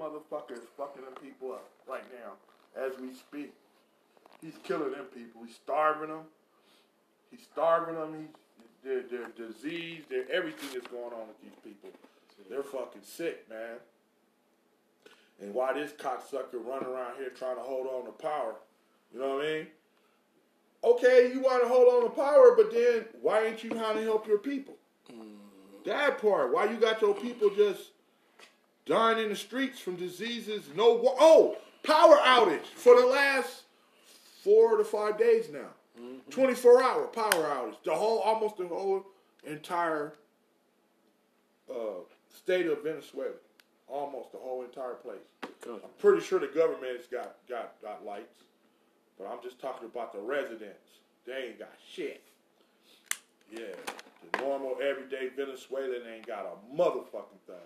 Motherfucker is fucking them people up right now as we speak. He's killing them people. He's starving them. He's starving them. He's their, their disease, their everything is going on with these people. They're fucking sick, man. And why this cocksucker running around here trying to hold on to power? You know what I mean? Okay, you want to hold on to power, but then why ain't you trying to help your people? That part. Why you got your people just dying in the streets from diseases? No. wa- Oh, power outage for the last four to five days now. 24 hour power outage. The whole, almost the whole entire uh, state of Venezuela. Almost the whole entire place. I'm pretty sure the government's got, got, got lights, but I'm just talking about the residents. They ain't got shit. Yeah, the normal everyday Venezuelan ain't got a motherfucking thing.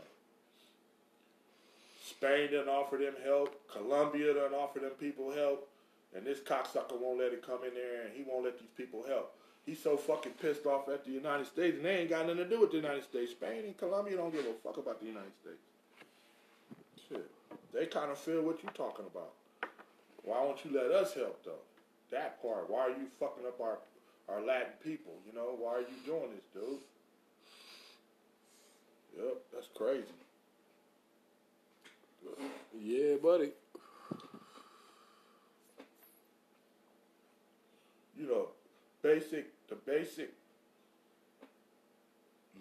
Spain didn't offer them help. Colombia didn't offer them people help. And this cocksucker won't let it come in there and he won't let these people help. He's so fucking pissed off at the United States and they ain't got nothing to do with the United States. Spain and Colombia don't give a fuck about the United States. Shit. They kind of feel what you're talking about. Why won't you let us help though? That part. Why are you fucking up our our Latin people? You know, why are you doing this, dude? Yep, that's crazy. Yeah, buddy. you know, basic, the basic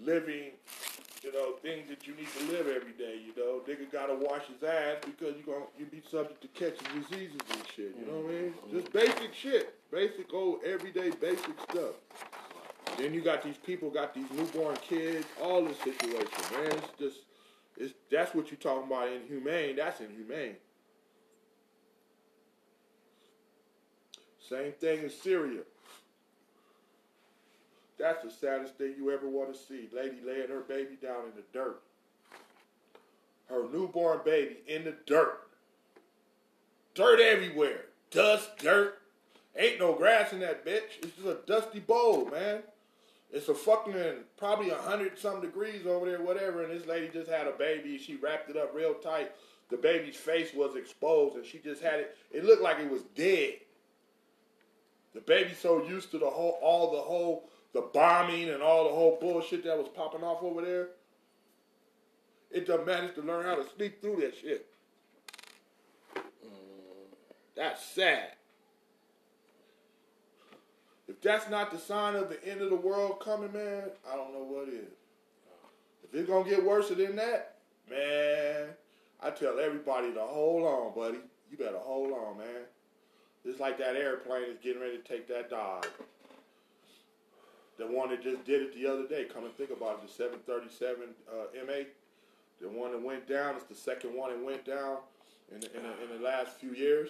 living, you know, things that you need to live every day. You know, nigga gotta wash his ass because you gonna you be subject to catching diseases and shit. You know what I mean? Mm-hmm. Just basic shit, basic old everyday basic stuff. Then you got these people, got these newborn kids, all this situation, man. It's just, it's that's what you're talking about inhumane. That's inhumane. Same thing in Syria. That's the saddest thing you ever want to see. Lady laying her baby down in the dirt. Her newborn baby in the dirt. Dirt everywhere. Dust, dirt. Ain't no grass in that bitch. It's just a dusty bowl, man. It's a fucking probably a hundred some degrees over there, whatever. And this lady just had a baby. She wrapped it up real tight. The baby's face was exposed, and she just had it. It looked like it was dead. The baby's so used to the whole, all the whole, the bombing and all the whole bullshit that was popping off over there. It done managed to learn how to sneak through that shit. Mm, that's sad. If that's not the sign of the end of the world coming, man, I don't know what is. If it's gonna get worse than that, man, I tell everybody to hold on, buddy. You better hold on, man. It's like that airplane is getting ready to take that dive. The one that just did it the other day. Come and think about it. The 737 uh, M8. The one that went down it's the second one that went down in the, in the, in the last few years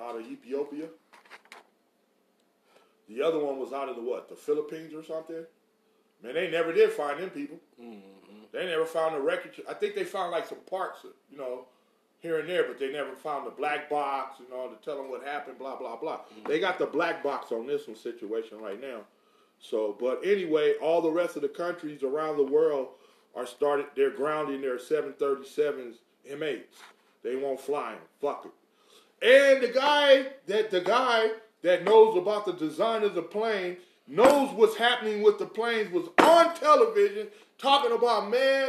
out of Ethiopia. The other one was out of the what? The Philippines or something? Man, they never did find them people. They never found the wreckage. I think they found like some parts, you know, here and there, but they never found the black box, you know, to tell them what happened, blah, blah, blah. They got the black box on this one situation right now. So, but anyway, all the rest of the countries around the world are started, they're grounding their 737s M8s. They won't fly them. Fuck it. And the guy that the guy that knows about the design of the plane knows what's happening with the planes was on television talking about man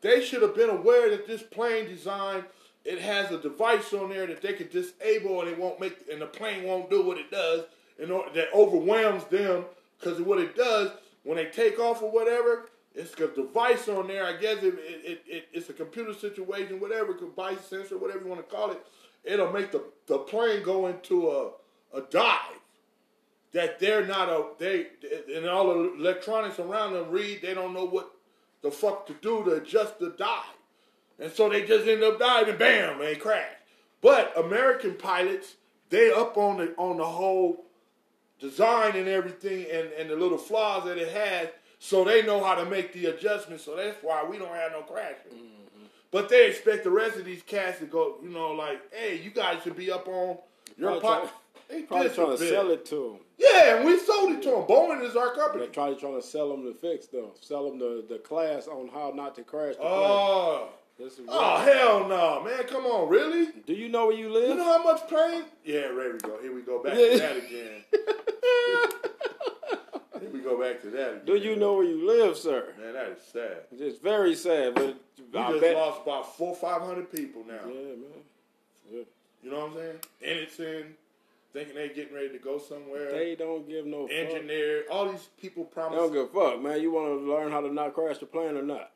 they should have been aware that this plane design it has a device on there that they could disable and it won't make and the plane won't do what it does order that overwhelms them because what it does when they take off or whatever it's a device on there i guess it, it, it, it, it's a computer situation whatever device sensor whatever you want to call it it'll make the, the plane go into a, a dive that they're not a they and all the electronics around them read they don't know what the fuck to do to adjust the dive. And so they just end up diving bam they crash. But american pilots they up on the on the whole design and everything and, and the little flaws that it has so they know how to make the adjustments so that's why we don't have no crashing mm-hmm. but they expect the rest of these cats to go you know like hey you guys should be up on your uh, Probably trying- They Probably trying to bit. sell it to them. Yeah, and we sold it to them. Boeing is our company. They're probably trying to sell them the fix though. Sell them the, the class on how not to crash the. Oh, This is oh hell no, man! Come on, really? Do you know where you live? You know how much pain? Yeah, there we go. Here we go back to that again. Go back to that. Do you know where you live, sir? Man, that is sad. It's very sad, but We I just bet. lost about four, five hundred people now. Yeah, man. Yeah. You know what I'm saying? Innocent, thinking they getting ready to go somewhere. They don't give no fuck. Engineer, all these people promise. They don't give a fuck, man. You want to learn how to not crash the plane or not?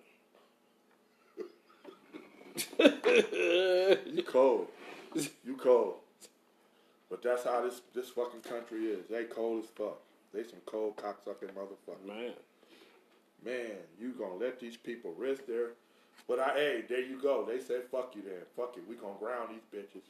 You cold. You cold. But that's how this this fucking country is. They cold as fuck. They some cold cocksucking motherfuckers. man. Man, you gonna let these people rest there? but I hey, there you go. They said fuck you then. Fuck it. We gonna ground these bitches.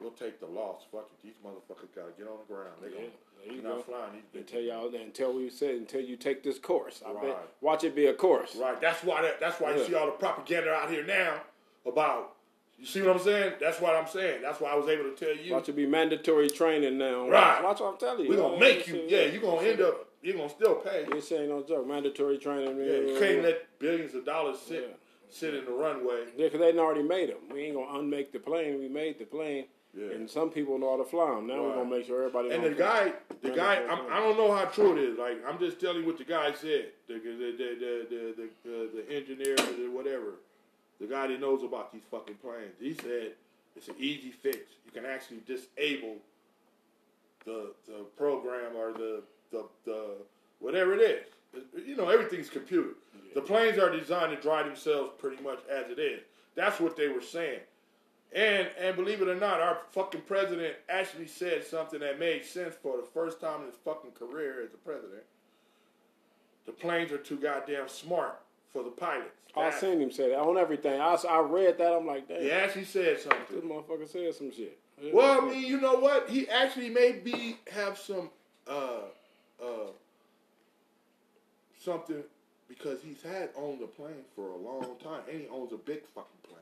We'll take the loss. Fuck it. These motherfuckers gotta get on the ground. They Yeah, gonna you not go. flying these bitches. Until y'all, they until we said, until you take this course, I bet. Watch it be a course. Right. That's why that, that's why you see all the propaganda out here now about you see what I'm saying? That's what I'm saying. That's why I was able to tell you. Watch it be mandatory training now. Right. Watch what I'm telling you. We're gonna make you yeah, you're gonna end up you're gonna still pay. This ain't no joke. Mandatory training. Yeah, you can't let billions of dollars sit Yeah. sit in the runway. Yeah, because they already made them. We ain't gonna unmake the plane. We made the plane, Yeah. and some people know how to fly them. Now we're gonna make sure everybody. And the guy, the guy, I'm, I don't know how true it is. Like I'm just telling you what the guy said. The the the the the, the, the, the engineer or whatever, the guy that knows about these fucking planes. He said it's an easy fix. You can actually disable the the program or the the, the whatever it is. You know everything's computer. The planes are designed to drive themselves pretty much as it is. That's what they were saying. And and believe it or not, our fucking president actually said something that made sense for the first time in his fucking career as a president. The planes are too goddamn smart for the pilots. I seen him say that on everything. I, I read that. I'm like, damn, He actually said this something. motherfucker said some shit. Well, I mean, you know what? He actually maybe have some uh uh something because he's had owned a plane for a long time, and he owns a big fucking plane.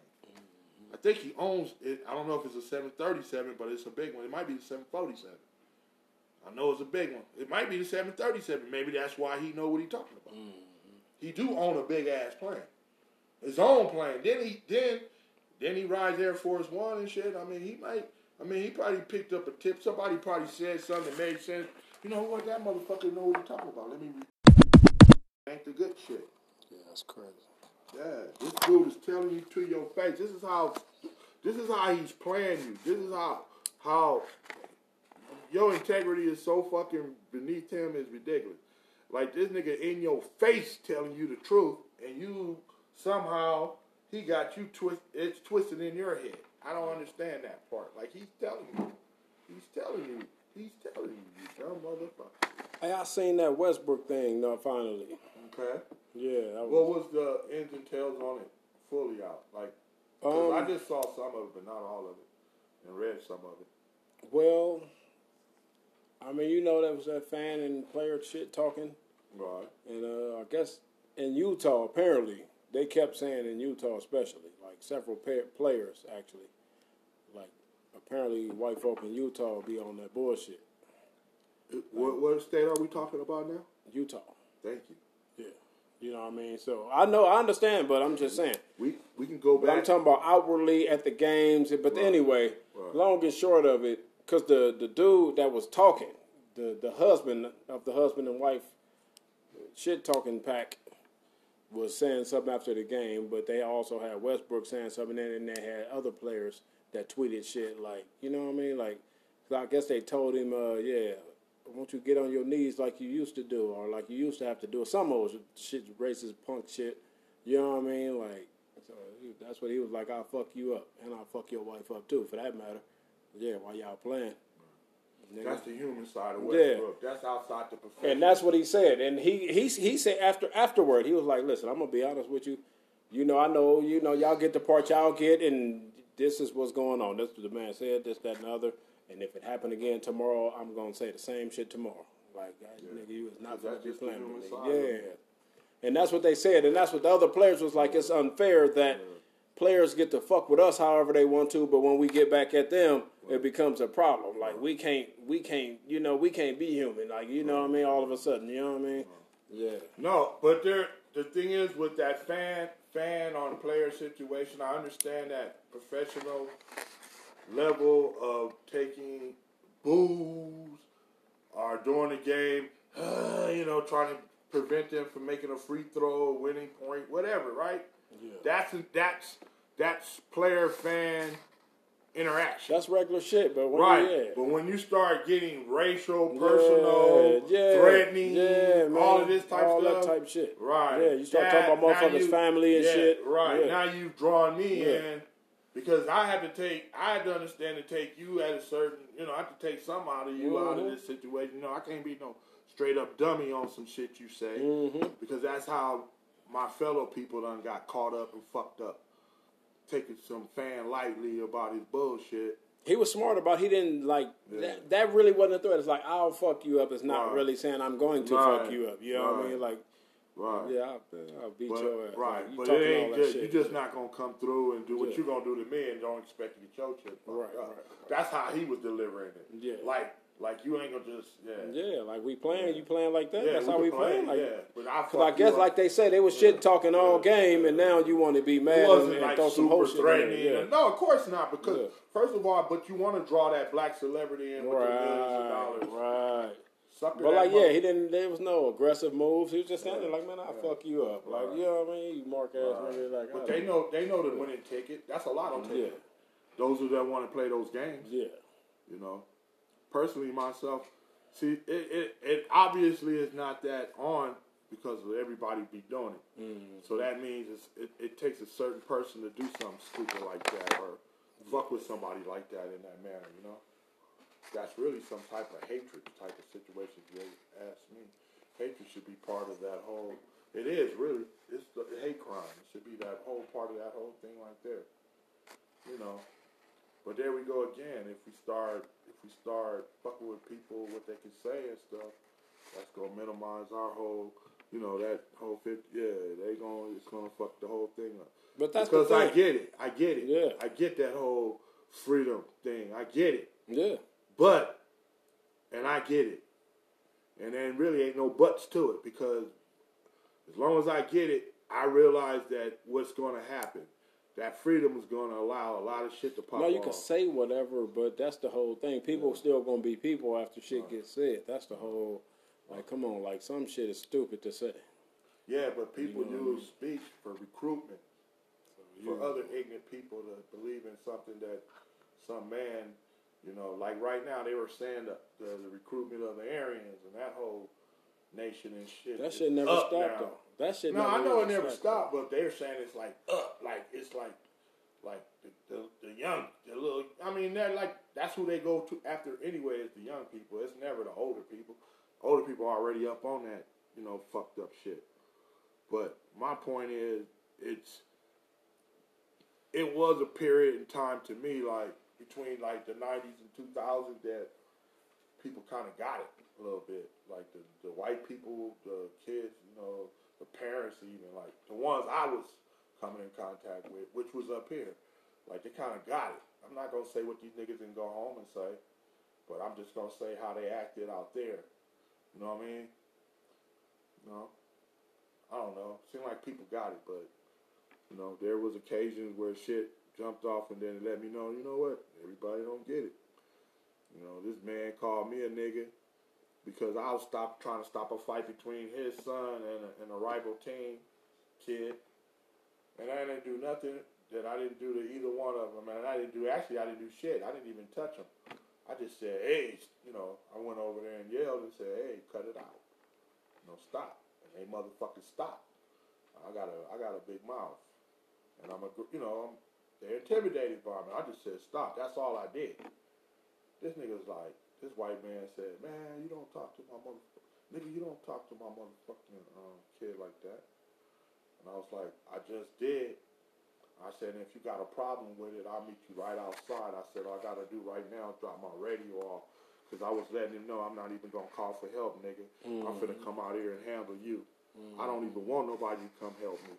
I think he owns it. I don't know if it's a 737, but it's a big one. It might be the 747. I know it's a big one. It might be the 737. Maybe that's why he know what he talking about. He do own a big ass plane, his own plane. Then he then then he rides Air Force One and shit. I mean, he might. I mean, he probably picked up a tip. Somebody probably said something that made sense. You know what? That motherfucker know what he talking about. Let me. Re- ain't the good shit. Yeah, that's crazy. Yeah, this dude is telling you to your face. This is how, this is how he's playing you. This is how how your integrity is so fucking beneath him is ridiculous. Like this nigga in your face telling you the truth, and you somehow he got you twist. It's twisted in your head. I don't understand that part. Like he's telling you, he's telling you, he's telling you, you dumb motherfucker. Hey, I seen that Westbrook thing. No, finally. Okay. Yeah. That What was, was the ins and tails on it fully out? Like 'Cause I um, just saw some of it, but not all of it, and read some of it. well, I mean, you know, that was that fan and player shit talking, Right. and uh, I guess in Utah, apparently they kept saying in Utah, especially like several pa- players actually, like apparently white folk in Utah be on that bullshit. What, what state are we talking about now? Utah. Thank you. Yeah. You know what I mean? So I know, I understand, but I'm just saying. We we can go But back. I'm talking about outwardly at the games. But Right. anyway, Right. long and short of it, because the, the dude that was talking, the, the husband of the husband and wife shit talking pack, was saying something after the game. But they also had Westbrook saying something, and they had other players that tweeted shit like, you know what I mean? Like, I guess they told him, uh, yeah, won't you get on your knees like you used to do, or like you used to have to do, some old shit, racist punk shit. You know what I mean? Like, so that's what he was like. I'll fuck you up, and I'll fuck your wife up too, for that matter. Yeah, while y'all playing. Nigga. That's the human side of Yeah. Westbrook. That's outside the profession. And that's what he said. And he he he said after afterward, he was like, "Listen, I'm gonna be honest with you. You know, I know, you know, y'all get the part y'all get, and this is what's going on. This is what the man said, this, that, and the other. And if it happened again tomorrow, I'm gonna say the same shit tomorrow. Like, I, nigga, you was not gonna be playing human with me. side Yeah. And that's what they said, and that's what the other players was like. It's unfair that players get to fuck with us however they want to, but when we get back at them, it becomes a problem. Like we can't, we can't, you know, we can't be human. Like you know what I mean? All of a sudden, you know what I mean? Yeah. No, but there. The thing is, with that fan fan on player situation, I understand that professional level of taking boos or during the game, uh, you know, trying to prevent them from making a free throw, winning point, whatever, right? Yeah. That's that's that's player fan interaction. That's regular shit, but when, Right, yeah. but when you start getting racial, personal, yeah, threatening, yeah, man. all of this type all stuff, that type shit. right? Yeah, you start That- talking about motherfuckers' you- family and yeah, shit. Right Yeah. now, you've drawn me Yeah. in because I had to take, I had to understand to take you at a certain, you know, I have to take some out of you out of Mhm. this situation. You know, I can't be no straight up dummy on some shit you say Mm-hmm. because that's how my fellow people done got caught up and fucked up, taking some fan lightly about his bullshit. He was smart about. He didn't like Yeah. that. That really wasn't a threat. It's like I'll fuck you up. It's not Right. really saying I'm going to Right. fuck you up. You know what I mean? Like Right. yeah, I'll, I'll beat But, your ass. right, you but it ain't just, shit. you're just not gonna come through and do what Yeah. you're gonna do to me and don't expect to get your shit. Right, right, right. That's how he was delivering it. Yeah. like like you ain't gonna just yeah. Yeah, like we playing, Yeah. you playing like that. Yeah, That's we how we play, playing. Like, yeah, but I Cause I guess, like they say, they was shit talking all game, and now you want to be it mad and, wasn't and like throw some whole shit in threatening. Yeah. No, of course not. Because first of all, but you want to draw that black celebrity in with the millions of Right, dollars. right. Sucker But like, yeah, he didn't. There was no aggressive moves. He was just standing like, man, I'll Yeah. fuck you up. Like, Right. you know what I mean? You mark ass Right. nigga. Like, but they know they know the winning ticket. That's a lot on ticket. Those who that want to play those games. yeah. You know, personally myself, see, it, it, it obviously is not that on because of everybody be doing it. Mm-hmm. So that means it's, it, it takes a certain person to do something stupid like that or fuck with somebody like that in that manner. You know, that's really some type of hatred type of situation. If you ask me, hatred should be part of that whole. It is really. It's the hate crime. It should be that whole part of that whole thing right there. You know. But there we go again. If we start, if we start fucking with people, what they can say and stuff, that's gonna minimize our whole, you know, that whole fit. Yeah, they gonna, it's gonna fuck the whole thing up. But that's because I get it, I get it. Yeah. I get that whole freedom thing. I get it, Yeah, but, and I get it, and then really ain't no buts to it because as long as I get it, I realize that what's gonna happen. That freedom is gonna allow a lot of shit to pop up. no, you off. can say whatever, but that's the whole thing. People still gonna be people after shit gets said. That's the whole. Like, come on, like some shit is stupid to say. Yeah, but people You know use speech for recruitment for other ignorant people to believe in something that some man, you know, like right now they were saying the, the, the recruitment of the Aryans and that whole nation and shit. That shit never stopped though. That shit. No, I know it never stopped, but they're saying it's like up, like it's like, like the, the, the young, the little. I mean, they're like that's who they go to after anyway. Is the young people. It's never the older people. Older people are already up on that, you know, fucked up shit. But my point is, it's it was a period in time to me, like between like the '90s and 2000s, that people kind of got it a little bit. Like the, the white people, the kids, you know, the parents, even like the ones I was coming in contact with, which was up here. Like they kind of got it. I'm not gonna say what these niggas didn't go home and say, but I'm just gonna say how they acted out there. You know what I mean? No, I don't know. Seemed like people got it, but you know, there was occasions where shit jumped off and then let me know, you know what? Everybody don't get it. You know, this man called me a nigga because I was stop trying to stop a fight between his son and a, and a rival team kid, and I didn't do nothing that I didn't do to either one of them, and I didn't do actually I didn't do shit. I didn't even touch them. I just said, hey, you know, I went over there and yelled and said, hey, cut it out. You know, stop. And they motherfucking stopped. I got a I got a big mouth, and I'm a you know I'm, they're intimidated by me. I just said stop. That's all I did. This nigga's like this white man said, man, you don't talk to my mother, nigga, you don't talk to my motherfucking um, kid like that. And I was like, I just did. I said, if you got a problem with it, I'll meet you right outside. I said, all I gotta do right now is drop my radio off. Cause I was letting him know I'm not even gonna call for help, nigga. I'm finna come out here and handle you. I don't even want nobody to come help me.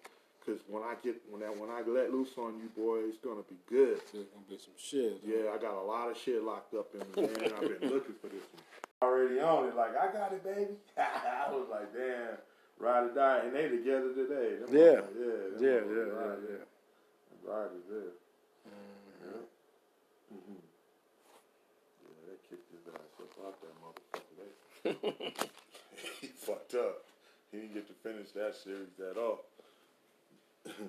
Cause when I get when that when I let loose on you, boy, it's gonna be good. There's gonna be some shit. Yeah, I got a lot of shit locked up in me, man. I've been looking for this one. Already on it, like I got it, baby. I was like, damn, ride or die, and they together today. Them Yeah. motherfuckers- yeah, Yeah, yeah, yeah, ride yeah. it. Ride is there. Yeah. Mhm. Yeah, they kicked his ass up out that motherfucker. He fucked up. He didn't get to finish that series at all.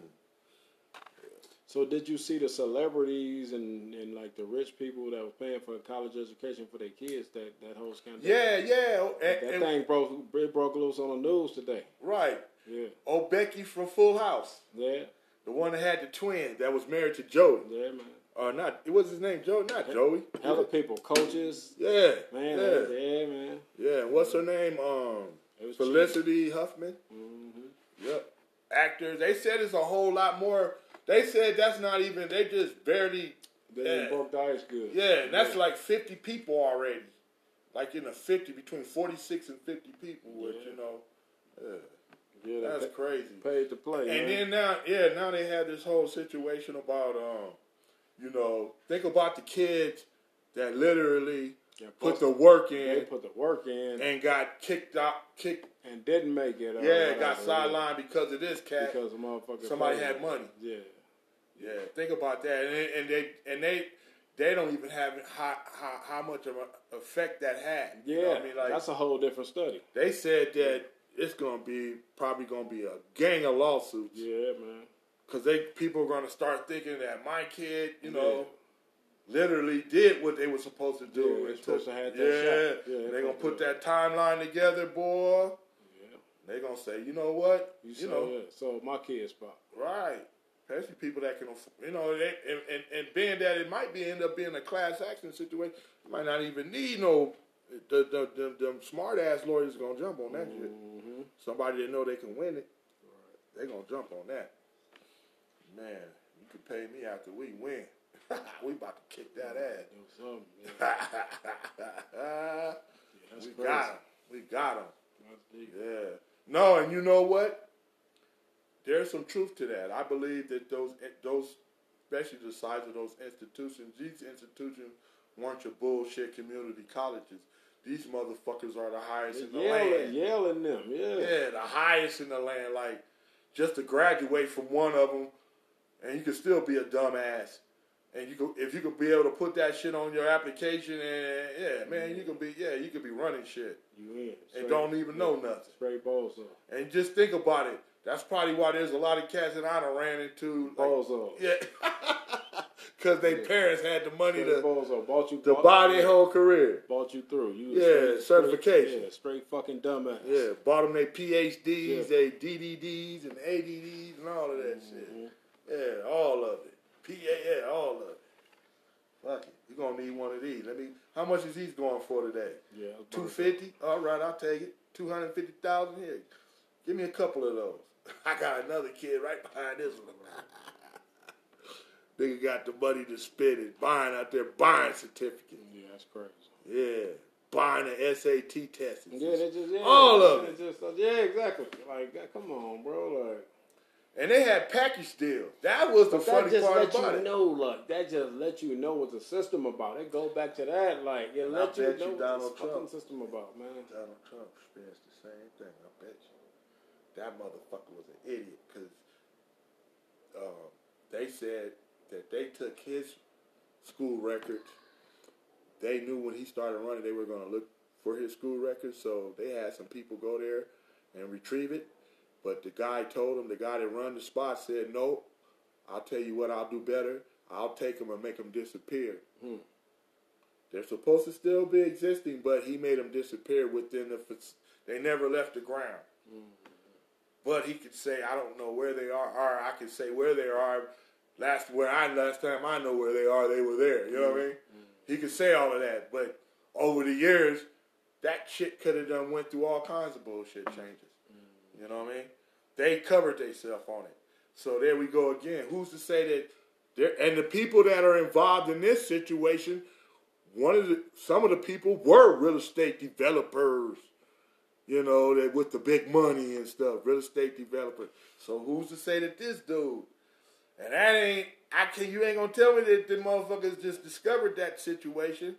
So did you see the celebrities and, and like the rich people that was paying for college education for their kids? That that whole scandal. Yeah, yeah. And, That and- thing broke it broke loose on the news today. right. Yeah, Oh, Becky from Full House. yeah, The one that had the twin that was married to Joey. yeah, man. Or not, it was his name, Joey? Not Joey. Hella people, coaches, Yeah. man. Yeah. Yeah, man. Yeah. What's her name? Um, Felicity Huffman. Mm-hmm. Yep. Actors. They said it's a whole lot more. They said that's not even. They just barely. They Yeah. broke the ice good. Yeah, that's like fifty people already. Like in the fifty, between forty six and fifty people, which Yeah. you know, yeah, yeah. That's crazy. paid to play. And man. then now, yeah, now they have this whole situation about, um, you know, think about the kids that literally put plus the work they in put the work in and got kicked out, kicked, and didn't make it. uh, yeah, right got out, sidelined because of this cat. because the motherfucker somebody had money. Yeah, Yeah, think about that, and they, and they and they they don't even have how how, how much of an effect that had. yeah. You know what I mean, like that's a whole different study. they said that it's gonna be probably gonna be a gang of lawsuits. Yeah, man. Cause they people are gonna start thinking that my kid, you know, literally did what they were supposed to do. Yeah, and took- to yeah, shot. Yeah, they they're gonna put that timeline together, boy. They gonna say, you know what, You, you, know, that. So my kids spot. right? Especially people that can, you know, they, and, and and being that it might be end up being a class action situation, you might not even need no. The, the, the, them smart ass lawyers gonna jump on that shit. Mm-hmm. Somebody that know they can win it, they gonna jump on that. Man, you could pay me after we win. we about to kick that ass. Do. Yeah. Yeah, we crazy. got him. We got him. Yeah. No, and you know what? There's some truth to that. I believe that those eh, those, especially the size of those institutions, these institutions weren't your bullshit community colleges. These motherfuckers are the highest in the Yelling, land. yelling them. Yeah. Yeah, the highest in the land. Like, just to graduate from one of them, and you can still be a dumbass. And you could, if you could be able to put that shit on your application, and yeah, man, you could be, yeah, you could be running shit You in. and don't even know nothing. Straight balls up. And just think about it. That's probably why there's a lot of cats that I done ran into. Like, Balls up. yeah, because their parents had the money Straight to balls up. Bought you to bought- buy their whole career. Bought you through. You Yeah, certification. Straight, yeah, straight fucking dumbass. Yeah, bought them their PhDs, Yeah. their DDDs, and ADDs, and all of that shit. Mhm. Yeah, all of it. PA, yeah, all of it. Fuck it. You're gonna need one of these. Let me how much is these going for today? Yeah. that's Two about it. fifty? All right, I'll take it. Two hundred fifty thousand here. Give me a couple of those. I got another kid right behind this one. Nigga got the money to spend it, buying out there, buying certificates. Yeah, that's crazy. Yeah. Buying the SAT test. Yeah, they just yeah, All of it. Just, yeah, exactly. Like, come on, bro. Like, And they had package deals. That was the but funny that just part let about you it. know, like, that just let you know what the system about. It go back to that, like, it I let you know you what Donald the Trump- system about, man. Donald Trump experienced the same thing. I bet you. That motherfucker was an idiot because um, they said that they took his school records. They knew when he started running, they were going to look for his school records, so they had some people go there and retrieve it. But the guy told him, the guy that run the spot said, "No, I'll tell you what, I'll do better. I'll take them and make them disappear." Hmm. They're supposed to still be existing, but he made them disappear within the. They never left the ground. Hmm. But he could say, "I don't know where they are," or I could say where they are. Last where I last time I know where they are, they were there. You know what I mean? Hmm. Hmm. He could say all of that, but over the years, that shit could have done went through all kinds of bullshit changes. You know what I mean? They covered themselves on it. So there we go again. Who's to say that? There and the people that are involved in this situation, one of the some of the people were real estate developers You know, that with the big money and stuff, real estate developer. So who's to say that this dude? And that ain't I can you ain't gonna tell me that the motherfuckers just discovered that situation.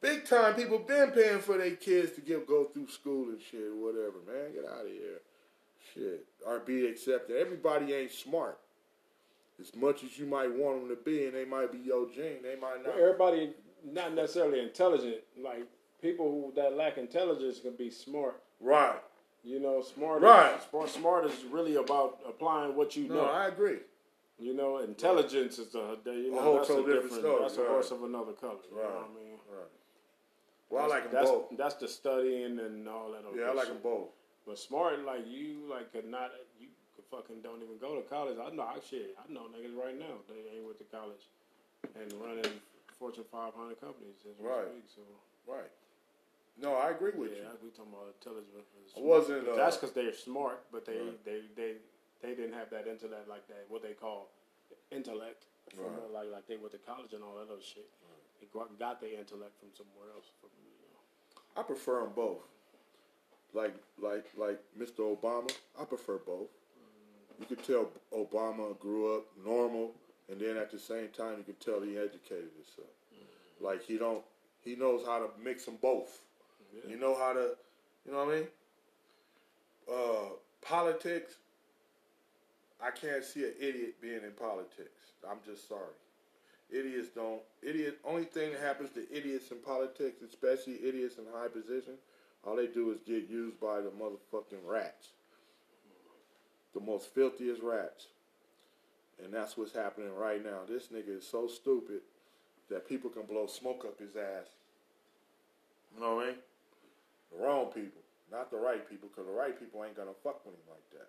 Big time people been paying for their kids to get go through school and shit whatever, man. Get out of here. Shit. Or be accepted. Everybody ain't smart. As much as you might want them to be, and they might be your gene, they might not. Well, everybody not necessarily intelligent. Like people who that lack intelligence can be smart. Right. You know, smart. Right. Is, smart, smart is really about applying what you know. No, know. I agree. You know, intelligence is a you know whole that's a different story, that's a horse of another color. You know Right. what I mean? Right. Well, I like them that's, both. That's the studying and all that. Yeah, I like shit. them both. But smart, like you, like could not you could fucking don't even go to college. I know I shit. I know niggas right now they ain't went to college and running Fortune 500 companies. Right. so Right. No, I agree with yeah, you. we talking about intelligence. I wasn't, uh, that's because they're smart, but they, Right. they they they didn't have that intellect like that. What they call intellect, from Right. uh, like like they went to college and all that other shit. They got, got their intellect from somewhere else. From you know. I prefer them both. Like like like Mr. Obama, I prefer both. You could tell Obama grew up normal, and then at the same time, you could tell he educated himself. Like he don't, he knows how to mix them both. Yeah. You know how to, you know what I mean? Uh, politics. I can't see an idiot being in politics. I'm just sorry. Idiots don't. Idiot. Only thing that happens to idiots in politics, especially idiots in high position, all they do is get used by the motherfucking rats. The most filthiest rats. And that's what's happening right now. This nigga is so stupid that people can blow smoke up his ass. You know what I mean? The wrong people, not the right people, because the right people ain't gonna fuck with him like that.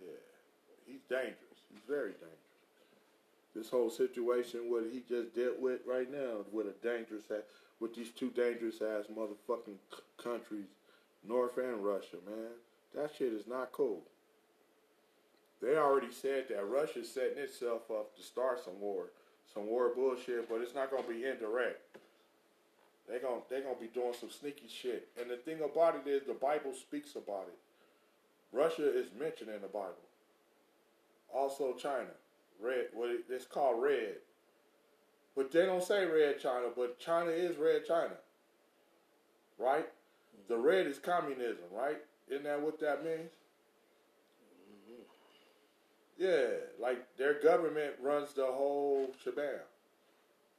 Yeah, he's dangerous. He's very dangerous. This whole situation, what he just dealt with right now, with a dangerous, ass, with these two dangerous ass motherfucking c- countries, North and Russia, man, that shit is not cool. They already said that Russia's setting itself up to start some war, some war bullshit, but it's not gonna be indirect. They gon' they gonna be doing some sneaky shit. And the thing about it is, the Bible speaks about it. Russia is mentioned in the Bible. Also, China, red. What it, it's called red, but they don't say red China. But China is red China, right? The red is communism, right? Isn't that what that means? Yeah, like their government runs the whole shebang.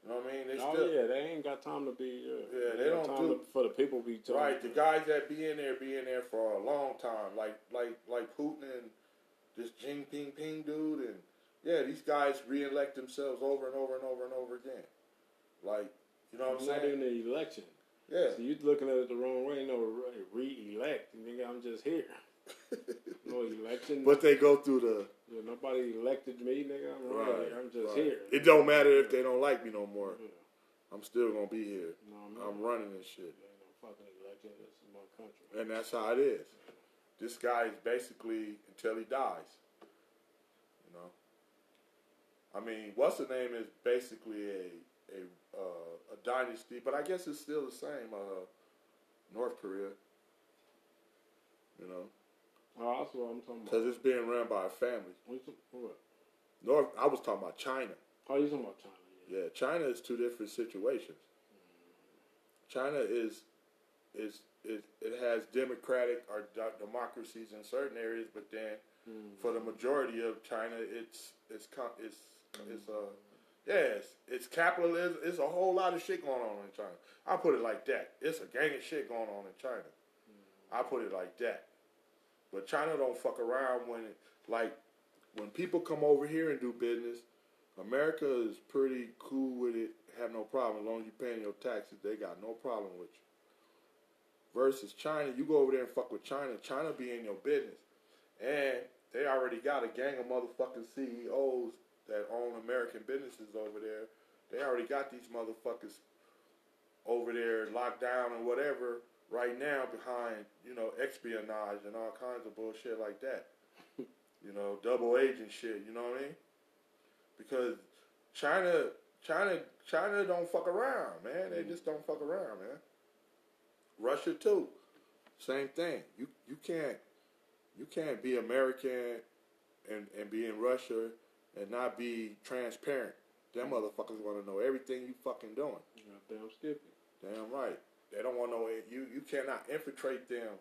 You know what I mean? They Oh still, yeah, they ain't got time to be. Uh, Yeah, they got don't time do- to, for the people to be talking. Right, the guys that be in there be in there for a long time, like like like Putin and this Jing Ping Ping dude, and yeah, these guys re-elect themselves over and over and over and over again. Like, you know what I'm not saying? even the election. Yeah, So you looking at it the wrong way. No, re- re-elect. Nigga, I'm just here. No election. but they go through the. Yeah, nobody elected me, nigga. I'm right. Right, I'm just right. here. It don't matter if they don't like me no more. Yeah. I'm still gonna be here. No, I'm. I'm running this shit, ain't no fucking election. This is my country. and that's how it is. This guy is basically until he dies. I mean, what's the name is basically a a uh, a dynasty, but I guess it's still the same. Uh, North Korea. You know, Oh, that's what I'm talking about. because it's being run by a family. What? What? North. I was talking about China. Oh, you talking about China? Yeah. Yeah, China is two different situations. China is is is it has democratic or de- democracies in certain areas, but then for the majority of China, it's it's it's it's uh yes, it's capitalism. It's a whole lot of shit going on in China. I put it like that. It's a gang of shit going on in China. I put it like that. But China don't fuck around when it, like when people come over here and do business. America is pretty cool with it. Have no problem as long as you paying your taxes. They got no problem with you. Versus China, you go over there and fuck with China. China be in your business, and they already got a gang of motherfucking CEOs that own American businesses over there. They already got these motherfuckers over there locked down and whatever right now behind you know espionage and all kinds of bullshit like that. you know, double agent shit. You know what I mean? Because China, China, China don't fuck around, man. They mm. just don't fuck around, man. Russia too. Same thing. You you can't you can't be American and and be in Russia and not be transparent. Them motherfuckers want to know everything you fucking doing. Damn Skippy. Damn right. They don't want to know it. You you cannot infiltrate them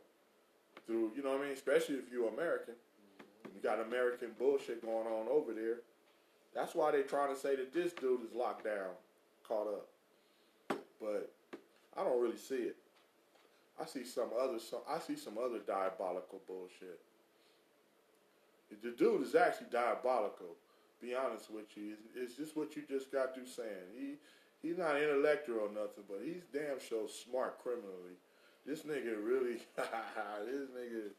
through. You know what I mean? Especially if you're American. Mm-hmm. You got American bullshit going on over there. That's why they're trying to say that this dude is locked down, caught up. But I don't really see it. I see some other some I see some other diabolical bullshit. The dude is actually diabolical. Be honest with you, it's, it's just what you just got through saying. He he's not intellectual or nothing, but he's damn sure smart criminally. This nigga really, this nigga.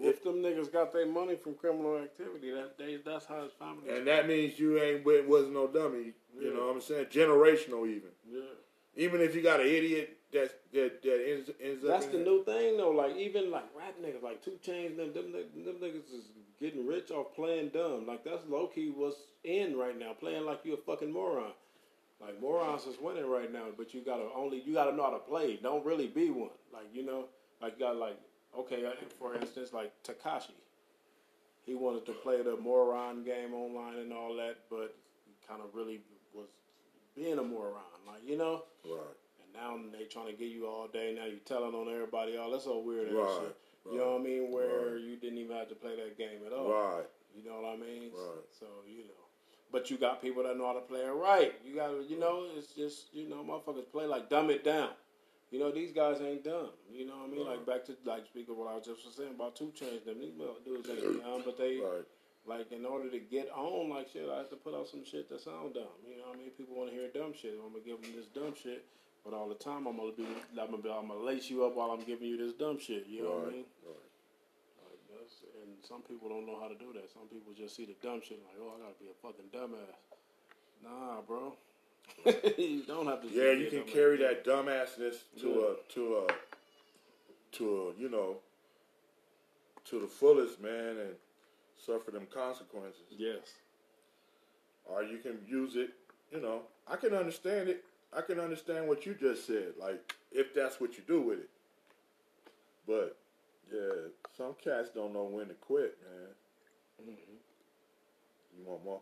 If them niggas got their money from criminal activity, that they that's how his family. And that means you ain't wasn't no dummy. You Yeah. know what I'm saying? Generational even. yeah. Even if you got an idiot that that that ends, ends up. That's the new thing though. Like even like rap niggas, like 2 Chainz, them, them, them, them niggas is getting rich off playing dumb. Like that's low key what's in right now. Playing like you a fucking moron. Like morons is winning right now, but you gotta only you gotta know how to play. Don't really be one. Like you know, like you got like okay, uh, for instance, like Tekashi. He wanted to play the moron game online and all that, but kind of really was being a moron. Like you know. Right. Now they trying to get you all day. Now you telling on everybody. all. that's so weird. Right, shit. You know what I mean? Where right. you didn't even have to play that game at all. Right. You know what I mean? Right. So you know, but you got people that know how to play it right. You got, you know, it's just you know, motherfuckers play like dumb it down. You know, these guys ain't dumb. You know what I mean? Like back to like speaking of what I was just was saying about 2 Chainz. Them these dudes ain't dumb, but they Right. like in order to get on, like shit, I have to put out some shit that sound dumb. You know what I mean? People want to hear dumb shit. I'm gonna give them this dumb shit, but all the time I'm gonna be, I'm gonna, be, I'm gonna lace you up while I'm giving you this dumb shit. You know what I mean? Right. Like that's, and some people don't know how to do that. Some people just see the dumb shit like, oh, I gotta be a fucking dumbass. Nah, bro. you don't have to. Yeah, you can carry that dumbassness to Yeah. a to a to a you know to the fullest, man, and suffer them consequences. Yes. Or you can use it, you know. I can understand it. I can understand what you just said, like if that's what you do with it. But yeah, some cats don't know when to quit, man. Mm-hmm. You want more?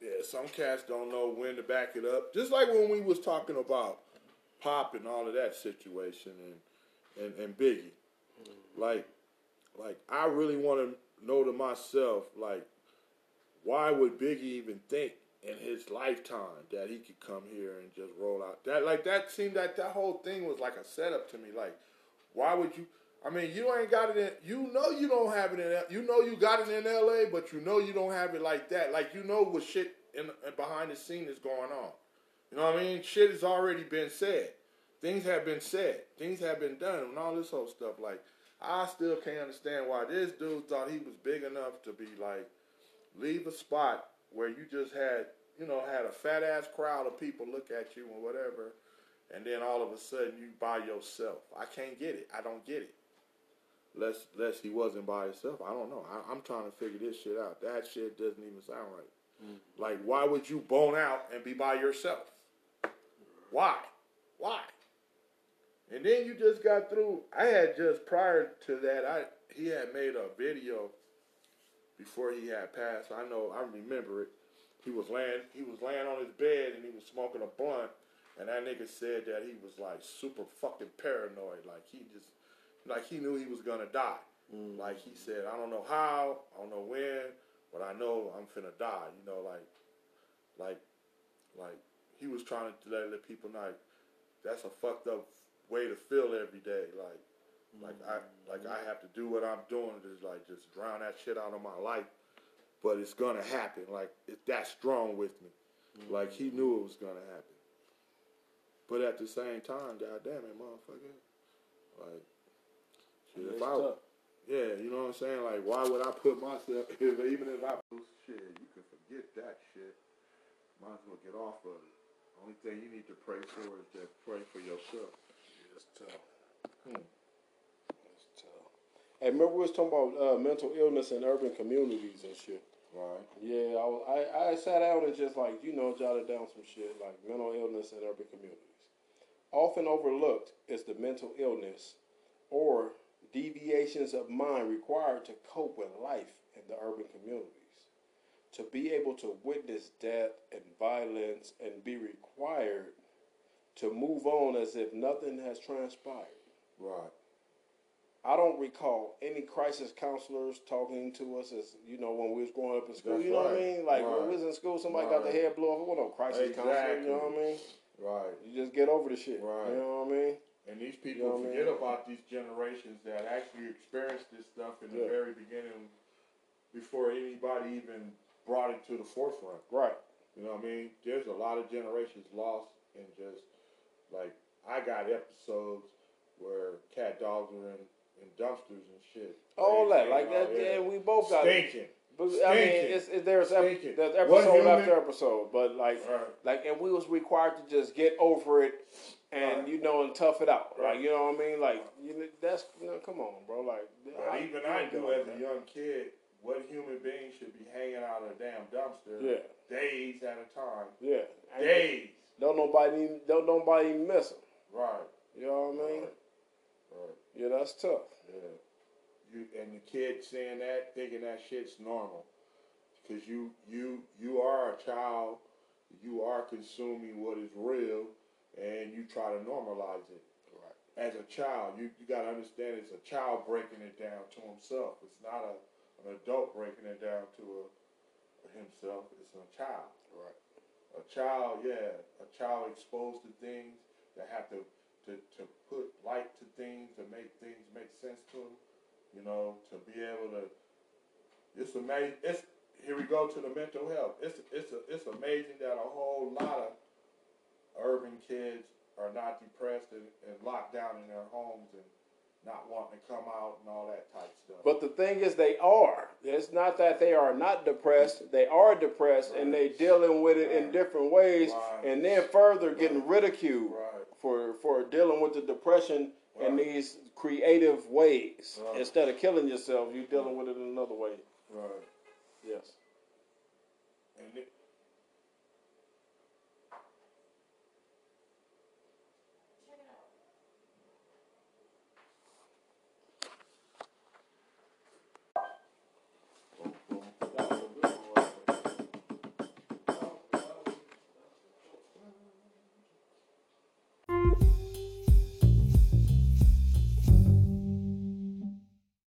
Yeah, some cats don't know when to back it up. Just like when we was talking about Pac and all of that situation and and, and Biggie. Mm-hmm. Like like I really want to know to myself, like, why would Biggie even think in his lifetime that he could come here and just roll out that like that seemed that that whole thing was like a setup to me. Like, why would you I mean, you ain't got it in. You know you don't have it in. You know you got it in L.A., but you know you don't have it like that. Like you know what shit in, in behind the scene is going on. You know what I mean? Shit has already been said. Things have been said. Things have been done, and all this whole stuff. Like I still can't understand why this dude thought he was big enough to be like leave a spot where you just had you know had a fat ass crowd of people look at you and whatever, and then all of a sudden you by yourself. I can't get it. I don't get it. Less, less he wasn't by himself. I don't know. I, I'm trying to figure this shit out. That shit doesn't even sound right. Mm-hmm. Like, why would you bone out and be by yourself? Why? Why? And then you just got through. I had just prior to that, I he had made a video before he had passed. I know, I remember it. He was laying, he was laying on his bed and he was smoking a blunt. And that nigga said that he was like super fucking paranoid. Like he just, like he knew he was gonna die. Mm. Like he said, I don't know how, I don't know when, but I know I'm finna die. You know, like, like, like he was trying to let, let people know like, that's a fucked up way to feel every day. Like, like I, like I mm. have to do what I'm doing to like just drown that shit out of my life. But it's gonna happen. Like it's that strong with me. Like he knew it was gonna happen. But at the same time, goddamn it, motherfucker. Like, shit, if I, tough. yeah, you know what I'm saying? Like, why would I put myself, if, even if I shit, you can forget that shit. Might as well get off of it. Only thing you need to pray for is just pray for yourself. It's tough. Hmm. It's tough. Hey, remember we was talking about uh, mental illness in urban communities and shit. Right. Yeah, I, was- I I sat down and just like you know jotted down some shit like mental illness in urban communities. often overlooked is the mental illness or deviations of mind required to cope with life in the urban communities. To be able to witness death and violence and be required to move on as if nothing has transpired. Right. I don't recall any crisis counselors talking to us as you know when we was growing up in school. That's you know what I mean? Like when we was in school, somebody got their Right. head blown off. Wasn't no crisis counselor. You know what I mean? Right. You just get over the shit. Right. You know what I mean? And these people You know what I forget mean? about these generations that actually experienced this stuff in the very beginning before anybody even brought it to the forefront. Right. You know what I mean? There's a lot of generations lost in just like I got episodes where cat dogs are in, in dumpsters and shit. All that, like that. Yeah, we both got it. Stinking. But I mean, Stinking. it's, it, there's ep- there's episode after episode, but like, Right. like, and we was required to just get over it and Right. you know and tough it out. Right. Like you know what I mean? Like you that's you know, come on, bro. Like But even I knew as that. a young kid what human being should be hanging out of a damn dumpster Yeah. days at a time. Yeah. Days. Don't nobody don't nobody miss them. Right. You know what I mean? Right. Yeah, that's tough. Yeah. You and the kid saying that, thinking that shit's normal, because you you you are a child, you are consuming what is real, and you try to normalize it. Right. As a child, you you gotta understand it's a child breaking it down to himself. It's not a an adult breaking it down to a, himself. It's a child. Right. A child, yeah, a child exposed to things that have to, to, to put light to things, to make things make sense to them, you know, to be able to, it's amazing, it's, here we go to the mental health. It's, it's, a, it's amazing that a whole lot of urban kids are not depressed and, and locked down in their homes and not wanting to come out and all that type stuff. But the thing is, they are. It's not that they are not depressed. They are depressed, and they're dealing with it in different ways, Right. and then further getting ridiculed right, for for dealing with the depression in these creative ways. Instead of killing yourself, you're dealing with it in another way. Right. Yes.